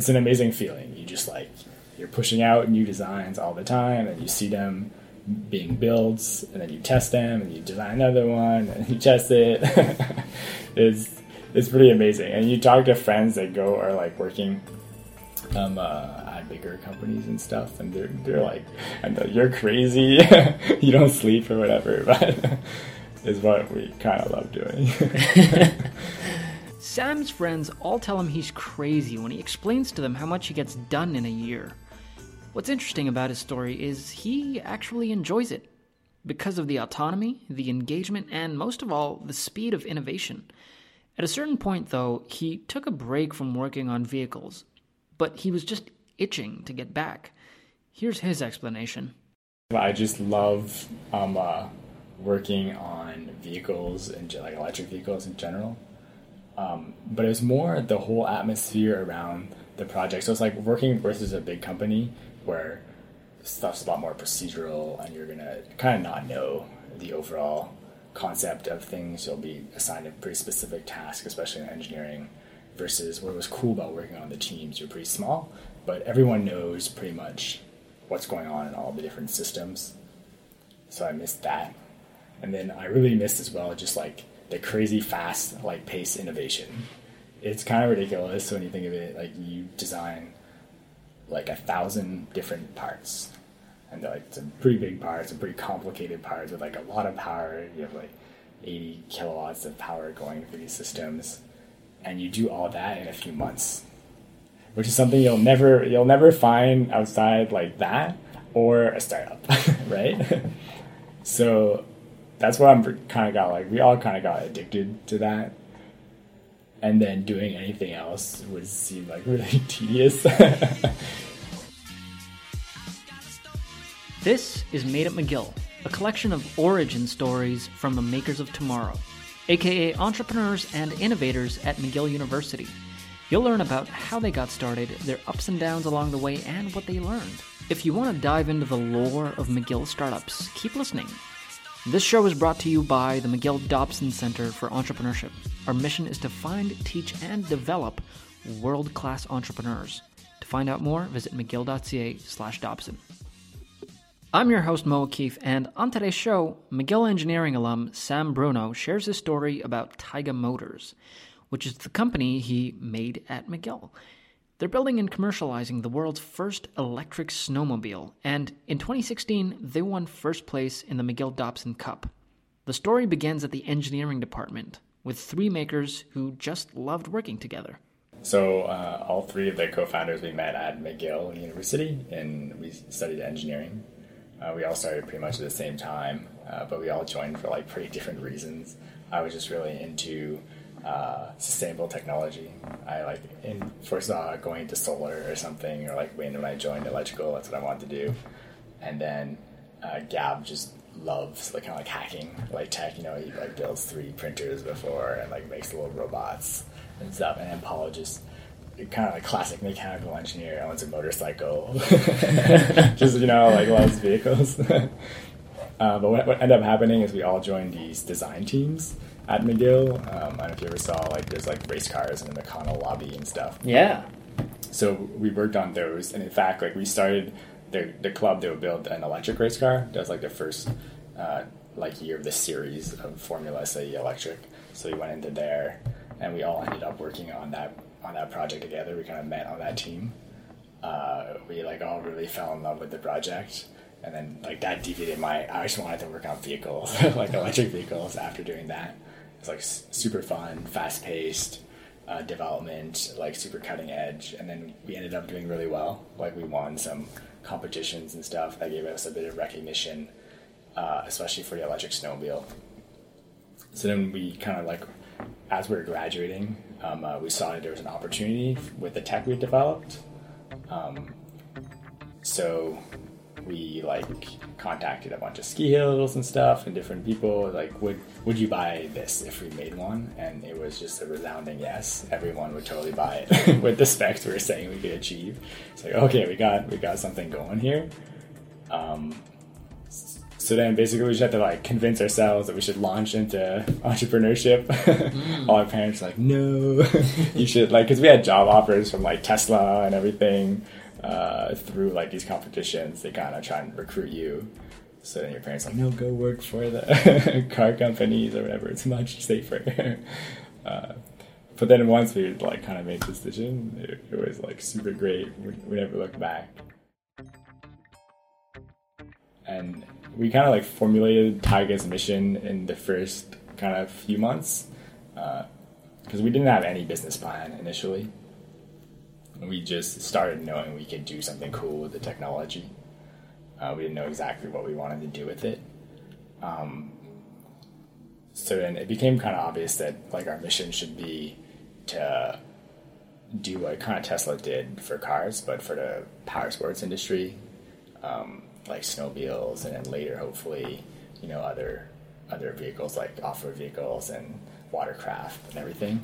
it's an amazing feeling. You just like you're pushing out new designs all the time, and you see them being builds, and then you test them, and you design another one, and you test it. it's it's pretty amazing. And you talk to friends that go are like working um, uh, at bigger companies and stuff, and they're they're like, you're crazy, you don't sleep or whatever, but is what we kind of love doing. Sam's friends all tell him he's crazy when he explains to them how much he gets done in a year. What's interesting about his story is he actually enjoys it because of the autonomy, the engagement, and most of all, the speed of innovation. At a certain point, though, he took a break from working on vehicles, but he was just itching to get back. Here's his explanation. I just love um, uh, working on vehicles and like electric vehicles in general. Um, but it was more the whole atmosphere around the project. So it's like working versus a big company where stuff's a lot more procedural and you're gonna kind of not know the overall concept of things. You'll be assigned a pretty specific task, especially in engineering. Versus what was cool about working on the teams, you're pretty small, but everyone knows pretty much what's going on in all the different systems. So I missed that, and then I really missed as well just like the crazy fast like pace innovation. It's kind of ridiculous when you think of it. Like you design like a thousand different parts, and they're like some pretty big parts, some pretty complicated parts with like a lot of power. You have like 80 kilowatts of power going through these systems, and you do all that in a few months, which is something you'll never you'll never find outside like that or a startup, right? so that's what I'm kind of got like we all kind of got addicted to that. And then doing anything else would seem like really tedious. this is Made at McGill, a collection of origin stories from the makers of tomorrow, aka entrepreneurs and innovators at McGill University. You'll learn about how they got started, their ups and downs along the way, and what they learned. If you want to dive into the lore of McGill startups, keep listening. This show is brought to you by the McGill Dobson Center for Entrepreneurship. Our mission is to find, teach, and develop world class entrepreneurs. To find out more, visit mcgill.ca slash Dobson. I'm your host, Mo O'Keefe, and on today's show, McGill engineering alum Sam Bruneau shares his story about Taiga Motors, which is the company he made at McGill. They're building and commercializing the world's first electric snowmobile, and in 2016, they won first place in the McGill Dobson Cup. The story begins at the engineering department, with three makers who just loved working together. So, uh, all three of the co founders we met at McGill University, and we studied engineering. Uh, we all started pretty much at the same time, uh, but we all joined for like pretty different reasons. I was just really into uh, sustainable technology. I like in foresaw going to solar or something, or like when, I joined electrical, that's what I wanted to do. And then uh, Gab just loves like kind of like hacking, like tech. You know, he like builds 3D printers before and like makes little robots and stuff. And Paul just kind of like classic mechanical engineer owns a motorcycle, just you know like loves vehicles. uh, but what, what ended up happening is we all joined these design teams at McGill. Um, I don't know if you ever saw like there's like race cars in the McConnell lobby and stuff. Yeah. So we worked on those, and in fact, like we started the the club that would build an electric race car. That was like the first uh, like year of the series of Formula SAE electric. So we went into there, and we all ended up working on that on that project together. We kind of met on that team. Uh, we like all really fell in love with the project and then like that deviated my i just wanted to work on vehicles like electric vehicles after doing that it's like super fun, fast paced uh, development, like super cutting edge. And then we ended up doing really well. Like we won some competitions and stuff that gave us a bit of recognition, uh, especially for the electric snowmobile. So then we kind of like, as we were graduating, um, uh, we saw that there was an opportunity with the tech we developed. Um, so we like contacted a bunch of ski hills and stuff and different people like would would you buy this if we made one? And it was just a resounding yes. Everyone would totally buy it with the specs we were saying we could achieve. It's like okay we got we got something going here. Um, so then basically we just had to like convince ourselves that we should launch into entrepreneurship. All our parents were like, no, you should like, cause we had job offers from like Tesla and everything, uh, through like these competitions. They kind of try and recruit you. So then your parents like, no, go work for the car companies or whatever. It's much safer. uh, but then once we like kind of made the decision, it, it was like super great. We, we never looked back. And we kind of like formulated Taiga's mission in the first kind of few months because uh, we didn't have any business plan initially. We just started knowing we could do something cool with the technology. Uh, we didn't know exactly what we wanted to do with it. Um, so then it became kind of obvious that like our mission should be to do what kind of Tesla did for cars, but for the power sports industry. Um, like snowmobiles, and then later, hopefully, you know, other other vehicles like off-road vehicles and watercraft and everything.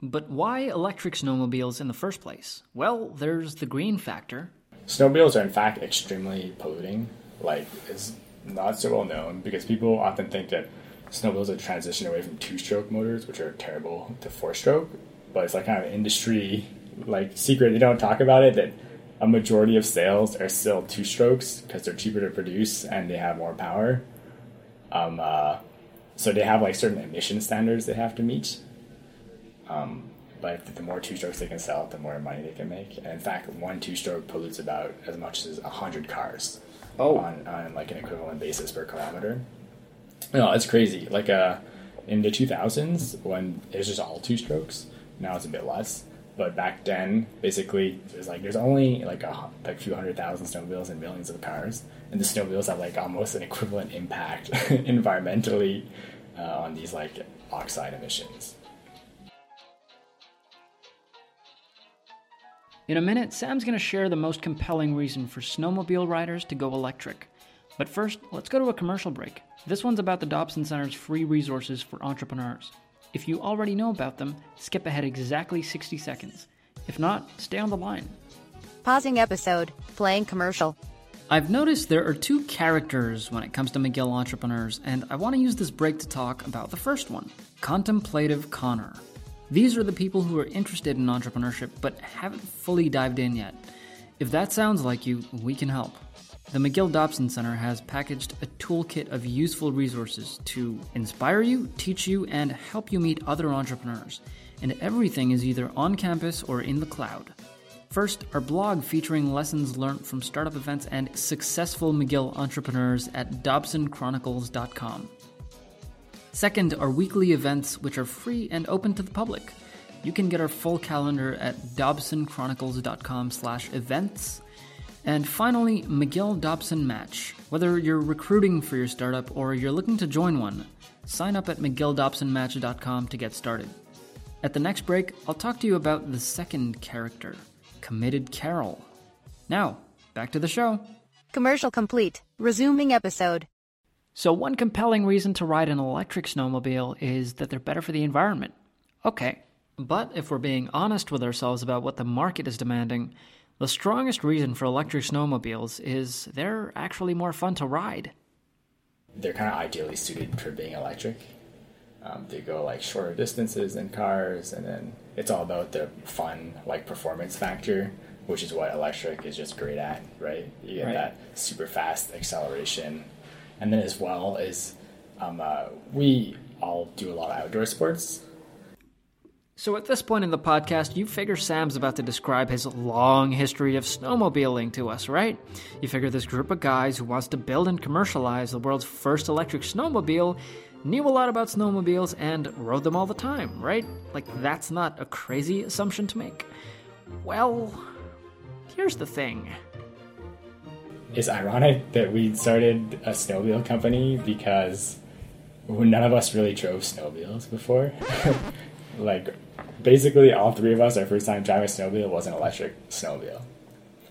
But why electric snowmobiles in the first place? Well, there's the green factor. Snowmobiles are in fact extremely polluting. Like, it's not so well known because people often think that snowmobiles have transition away from two-stroke motors, which are terrible, to four-stroke. But it's like kind of an industry like secret. They don't talk about it that a majority of sales are still two strokes because they're cheaper to produce and they have more power. Um, uh, so they have like certain emission standards they have to meet. Um, but the more two strokes they can sell, the more money they can make. And in fact, one two stroke pollutes about as much as hundred cars. Oh. On, on like an equivalent basis per kilometer. No, it's crazy. Like uh, in the 2000s, when it was just all two strokes, now it's a bit less but back then, basically, there's like there's only like a like few hundred thousand snowmobiles and millions of cars, and the snowmobiles have like almost an equivalent impact environmentally uh, on these like oxide emissions. In a minute, Sam's going to share the most compelling reason for snowmobile riders to go electric. But first, let's go to a commercial break. This one's about the Dobson Center's free resources for entrepreneurs. If you already know about them, skip ahead exactly 60 seconds. If not, stay on the line. Pausing episode, playing commercial. I've noticed there are two characters when it comes to McGill entrepreneurs, and I want to use this break to talk about the first one Contemplative Connor. These are the people who are interested in entrepreneurship but haven't fully dived in yet. If that sounds like you, we can help. The McGill Dobson Center has packaged a toolkit of useful resources to inspire you, teach you, and help you meet other entrepreneurs. And everything is either on campus or in the cloud. First, our blog featuring lessons learned from startup events and successful McGill entrepreneurs at dobsonchronicles.com. Second, are weekly events, which are free and open to the public. You can get our full calendar at dobsonchronicles.com slash events and finally, McGill Dobson Match. Whether you're recruiting for your startup or you're looking to join one, sign up at McGillDobsonMatch.com to get started. At the next break, I'll talk to you about the second character, Committed Carol. Now, back to the show. Commercial complete. Resuming episode. So, one compelling reason to ride an electric snowmobile is that they're better for the environment. Okay, but if we're being honest with ourselves about what the market is demanding, the strongest reason for electric snowmobiles is they're actually more fun to ride. They're kind of ideally suited for being electric. Um, they go like shorter distances than cars, and then it's all about the fun, like performance factor, which is what electric is just great at, right? You get Right. that super fast acceleration, and then as well as um, uh, we all do a lot of outdoor sports, So, at this point in the podcast, you figure Sam's about to describe his long history of snowmobiling to us, right? You figure this group of guys who wants to build and commercialize the world's first electric snowmobile knew a lot about snowmobiles and rode them all the time, right? Like, that's not a crazy assumption to make. Well, here's the thing. It's ironic that we started a snowmobile company because none of us really drove snowmobiles before. like, basically, all three of us, our first time driving a snowmobile was an electric snowmobile.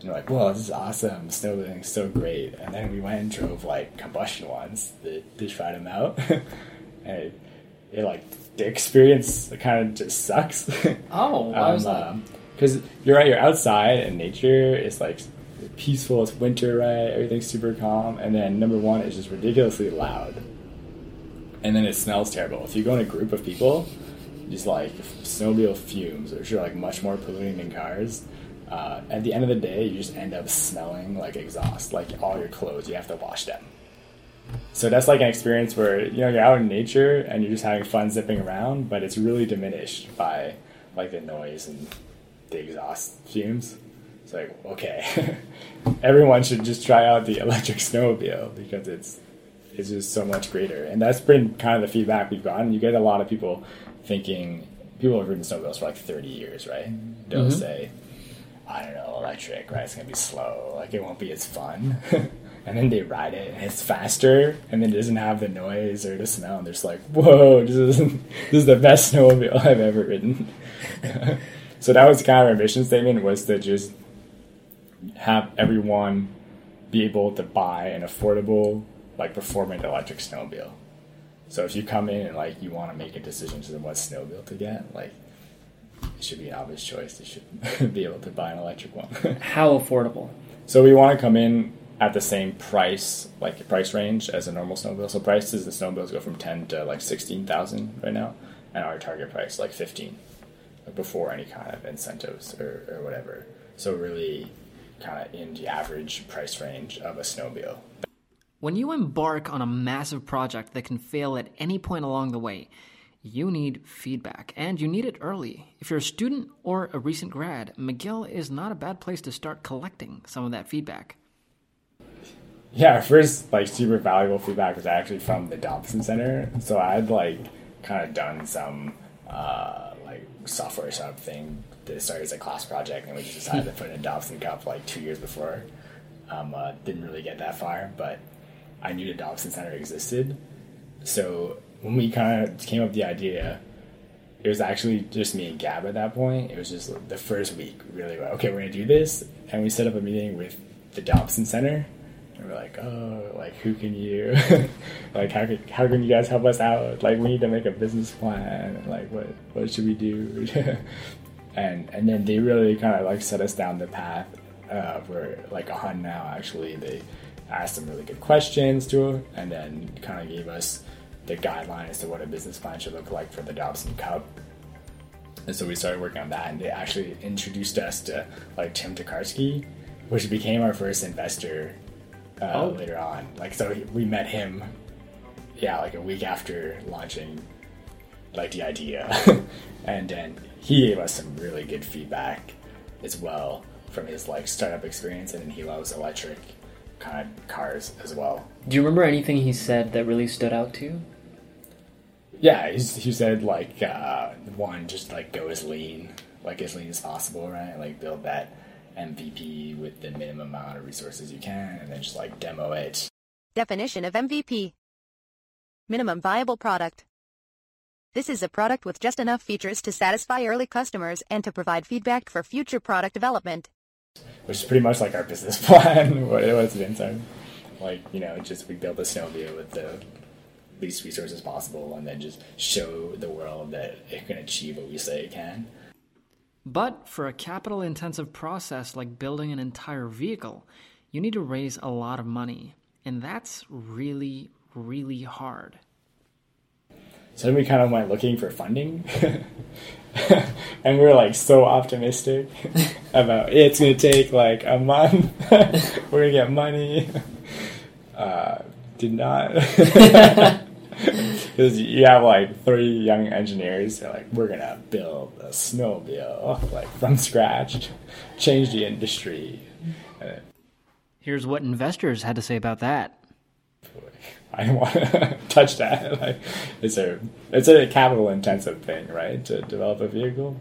And we're like, whoa, this is awesome. Snowmobiling is so great. And then we went and drove, like, combustion ones to, to try them out. and it, it, like, the experience kind of just sucks. Oh, Because um, um, you're right, you're outside and nature is like peaceful. It's winter, right? Everything's super calm. And then number one is just ridiculously loud. And then it smells terrible. If you go in a group of people, just like snowmobile fumes, which are like much more polluting than cars. Uh, at the end of the day, you just end up smelling like exhaust. Like all your clothes, you have to wash them. So that's like an experience where you know you're out in nature and you're just having fun zipping around, but it's really diminished by like the noise and the exhaust fumes. It's like okay, everyone should just try out the electric snowmobile because it's it's just so much greater, and that's been kind of the feedback we've gotten. You get a lot of people thinking people have ridden snowmobiles for like 30 years, right? They'll Mhm. say, I don't know, electric, right? It's gonna be slow, like it won't be as fun. and then they ride it, and it's faster, and then it doesn't have the noise or the smell, and they're just like, whoa, this is this is the best snowmobile I've ever ridden. so that was kind of our mission statement was to just have everyone be able to buy an affordable, like performant electric snowmobile. So if you come in and like you want to make a decision to what snowmobile to get, like it should be an obvious choice. You should be able to buy an electric one. How affordable? so we want to come in at the same price, like price range as a normal snowmobile. So prices the snowmobiles go from ten to like sixteen thousand right now, and our target price like fifteen, before any kind of incentives or, or whatever. So really, kind of in the average price range of a snowmobile. When you embark on a massive project that can fail at any point along the way, you need feedback, and you need it early. If you're a student or a recent grad, McGill is not a bad place to start collecting some of that feedback. Yeah, first like super valuable feedback was actually from the Dobson Center. So I'd like kind of done some uh, like software shop thing started as a class project, and we just decided to put in a Dobson Cup like two years before. Um, uh, didn't really get that far, but I knew the Dobson Center existed. So when we kind of came up with the idea, it was actually just me and Gab at that point. It was just the first week, really. Like, okay, we're gonna do this, and we set up a meeting with the Dobson Center, and we're like, oh, like who can you, like how can how can you guys help us out? Like we need to make a business plan. Like what what should we do? and and then they really kind of like set us down the path uh, where like a hun now actually they asked some really good questions to and then kind of gave us the guideline as to what a business plan should look like for the Dobson Cup. And so we started working on that, and they actually introduced us to like Tim Tokarski, which became our first investor uh, Oh. later on. Like, so we met him, yeah, like a week after launching like the idea, and then he gave us some really good feedback as well from his like startup experience, and then he loves electric kind of cars as well. Do you remember anything he said that really stood out to you? Yeah, he's, he said like uh, one, just like go as lean, like as lean as possible, right? Like build that MVP with the minimum amount of resources you can, and then just like demo it. Definition of MVP Minimum viable product. This is a product with just enough features to satisfy early customers and to provide feedback for future product development. which is pretty much like our business plan. what it was been so, like you know, just we build a snowmobile with the least resources possible, and then just show the world that it can achieve what we say it can. But for a capital intensive process like building an entire vehicle, you need to raise a lot of money. And that's really, really hard. So then we kind of went looking for funding, and we were like so optimistic about it's gonna take like a month. we're gonna get money. Uh, did not. Because you have like three young engineers, they're like, we're gonna build a snowmobile like from scratch, change the industry. Here's what investors had to say about that. I don't want to touch that. Like, it's a it's a capital intensive thing, right? To develop a vehicle,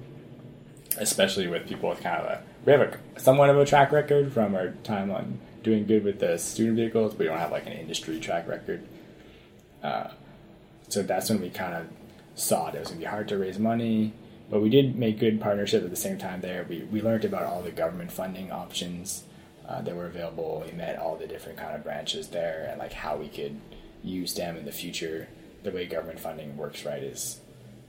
especially with people with kind of a we have a somewhat of a track record from our time on doing good with the student vehicles. We don't have like an industry track record. Uh, so that's when we kind of saw it. It was gonna be hard to raise money, but we did make good partnerships at the same time. There, we we learned about all the government funding options uh, that were available. We met all the different kind of branches there, and like how we could use them in the future. The way government funding works, right, is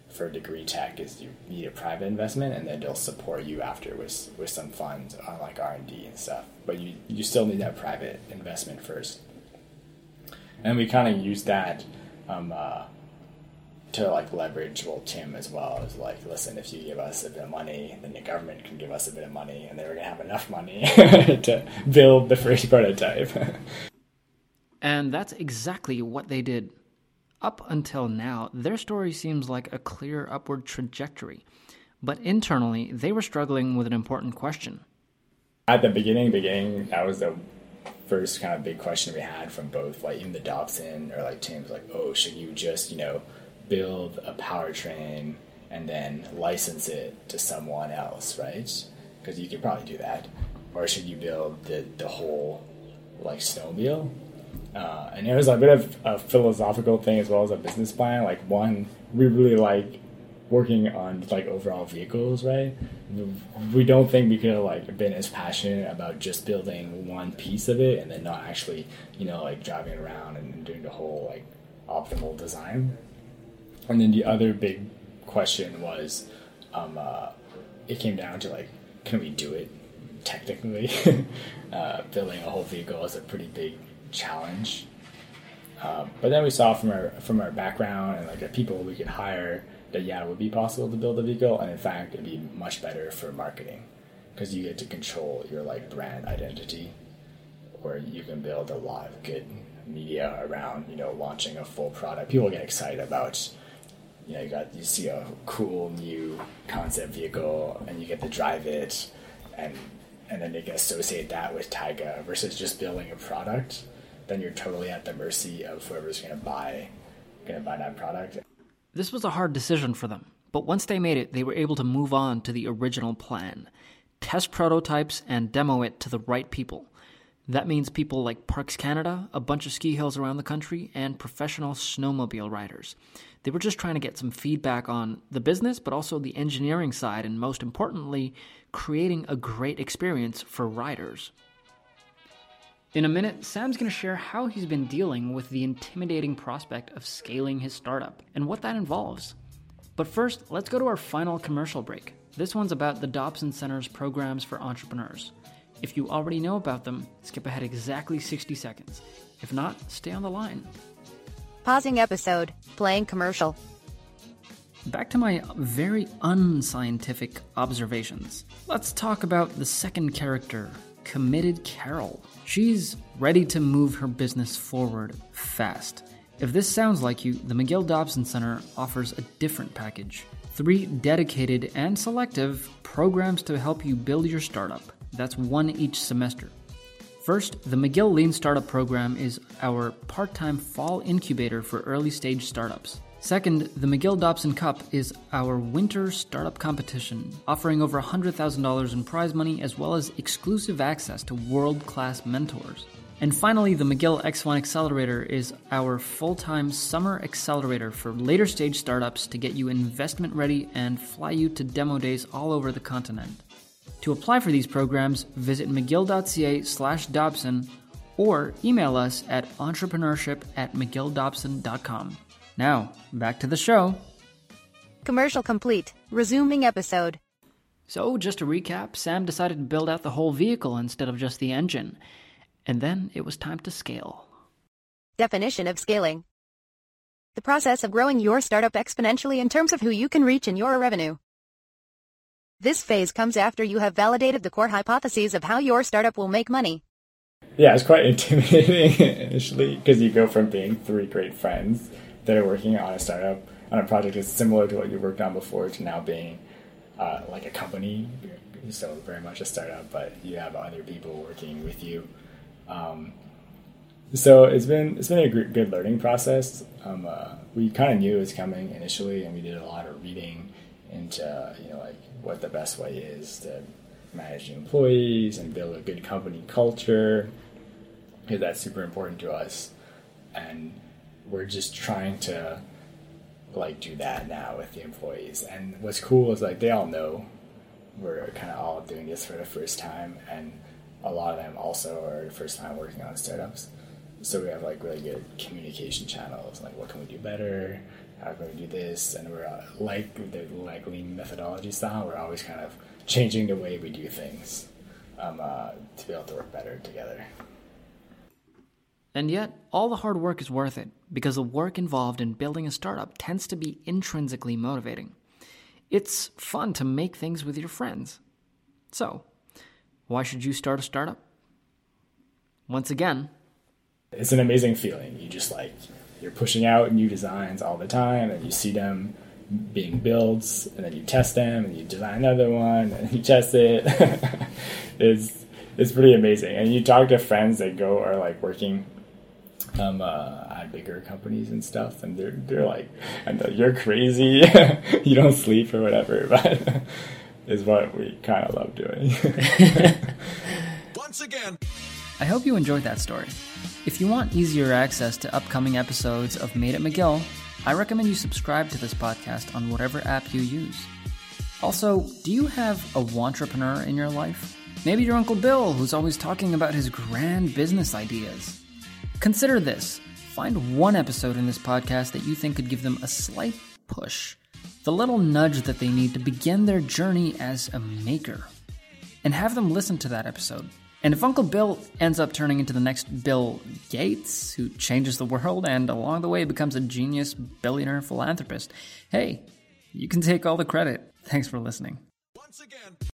for degree tech is you need a private investment and then they'll support you after with with some funds on like R and D and stuff. But you you still need that private investment first. And we kind of used that um, uh, to like leverage well Tim as well as like listen if you give us a bit of money then the government can give us a bit of money and they're gonna have enough money to build the first prototype. and that's exactly what they did. Up until now, their story seems like a clear upward trajectory, but internally, they were struggling with an important question. At the beginning, beginning, that was the first kind of big question we had from both, like even the Dobson or like Tim's, like, oh, should you just, you know, build a powertrain and then license it to someone else, right? Because you could probably do that, or should you build the the whole like snowmobile? Uh, and it was a bit of a philosophical thing as well as a business plan. Like one, we really like working on like overall vehicles, right? We don't think we could have like been as passionate about just building one piece of it and then not actually, you know, like driving around and doing the whole like optimal design. And then the other big question was, um, uh, it came down to like, can we do it technically? uh, building a whole vehicle is a pretty big challenge. Um, but then we saw from our from our background and like the people we could hire that yeah, it would be possible to build a vehicle, and in fact, it'd be much better for marketing because you get to control your like brand identity, where you can build a lot of good media around you know launching a full product. People get excited about you know you got you see a cool new concept vehicle and you get to drive it, and and then they can associate that with Taiga versus just building a product then you're totally at the mercy of whoever's going to buy going to buy that product. This was a hard decision for them, but once they made it, they were able to move on to the original plan. Test prototypes and demo it to the right people. That means people like Parks Canada, a bunch of ski hills around the country, and professional snowmobile riders. They were just trying to get some feedback on the business, but also the engineering side, and most importantly, creating a great experience for riders. In a minute, Sam's going to share how he's been dealing with the intimidating prospect of scaling his startup and what that involves. But first, let's go to our final commercial break. This one's about the Dobson Center's programs for entrepreneurs. If you already know about them, skip ahead exactly 60 seconds. If not, stay on the line. Pausing episode, playing commercial. Back to my very unscientific observations. Let's talk about the second character, Committed Carol. She's ready to move her business forward fast. If this sounds like you, the McGill Dobson Center offers a different package. Three dedicated and selective programs to help you build your startup. That's one each semester. First, the McGill Lean Startup Program is our part time fall incubator for early stage startups. Second, the McGill Dobson Cup is our winter startup competition, offering over $100,000 in prize money as well as exclusive access to world class mentors. And finally, the McGill X1 Accelerator is our full time summer accelerator for later stage startups to get you investment ready and fly you to demo days all over the continent. To apply for these programs, visit mcgill.ca slash Dobson or email us at entrepreneurship at mcgilldobson.com. Now, back to the show. Commercial complete. Resuming episode. So, just to recap, Sam decided to build out the whole vehicle instead of just the engine. And then it was time to scale. Definition of scaling. The process of growing your startup exponentially in terms of who you can reach and your revenue. This phase comes after you have validated the core hypotheses of how your startup will make money. Yeah, it's quite intimidating initially because you go from being three great friends that are working on a startup on a project that's similar to what you worked on before to now being uh, like a company. So very much a startup, but you have other people working with you. Um, so it's been it's been a good learning process. Um, uh, we kind of knew it was coming initially, and we did a lot of reading into you know like what the best way is to manage the employees and build a good company culture because that's super important to us. And we're just trying to like do that now with the employees. And what's cool is like they all know we're kind of all doing this for the first time, and a lot of them also are first time working on startups. So we have like really good communication channels. Like, what can we do better? How can we do this? And we're uh, like the like lean methodology style. We're always kind of changing the way we do things um, uh, to be able to work better together. And yet, all the hard work is worth it because the work involved in building a startup tends to be intrinsically motivating. It's fun to make things with your friends. So, why should you start a startup? Once again, it's an amazing feeling. You just like, you're pushing out new designs all the time, and you see them being builds, and then you test them, and you design another one, and you test it. it's it's pretty amazing. And you talk to friends that go are like working um, uh, at bigger companies and stuff, and they're they're like, I know you're crazy, you don't sleep or whatever, but is what we kind of love doing. Once again. I hope you enjoyed that story. If you want easier access to upcoming episodes of Made at McGill, I recommend you subscribe to this podcast on whatever app you use. Also, do you have a entrepreneur in your life? Maybe your Uncle Bill, who's always talking about his grand business ideas. Consider this find one episode in this podcast that you think could give them a slight push, the little nudge that they need to begin their journey as a maker, and have them listen to that episode. And if Uncle Bill ends up turning into the next Bill Gates, who changes the world and along the way becomes a genius billionaire philanthropist, hey, you can take all the credit. Thanks for listening. Once again.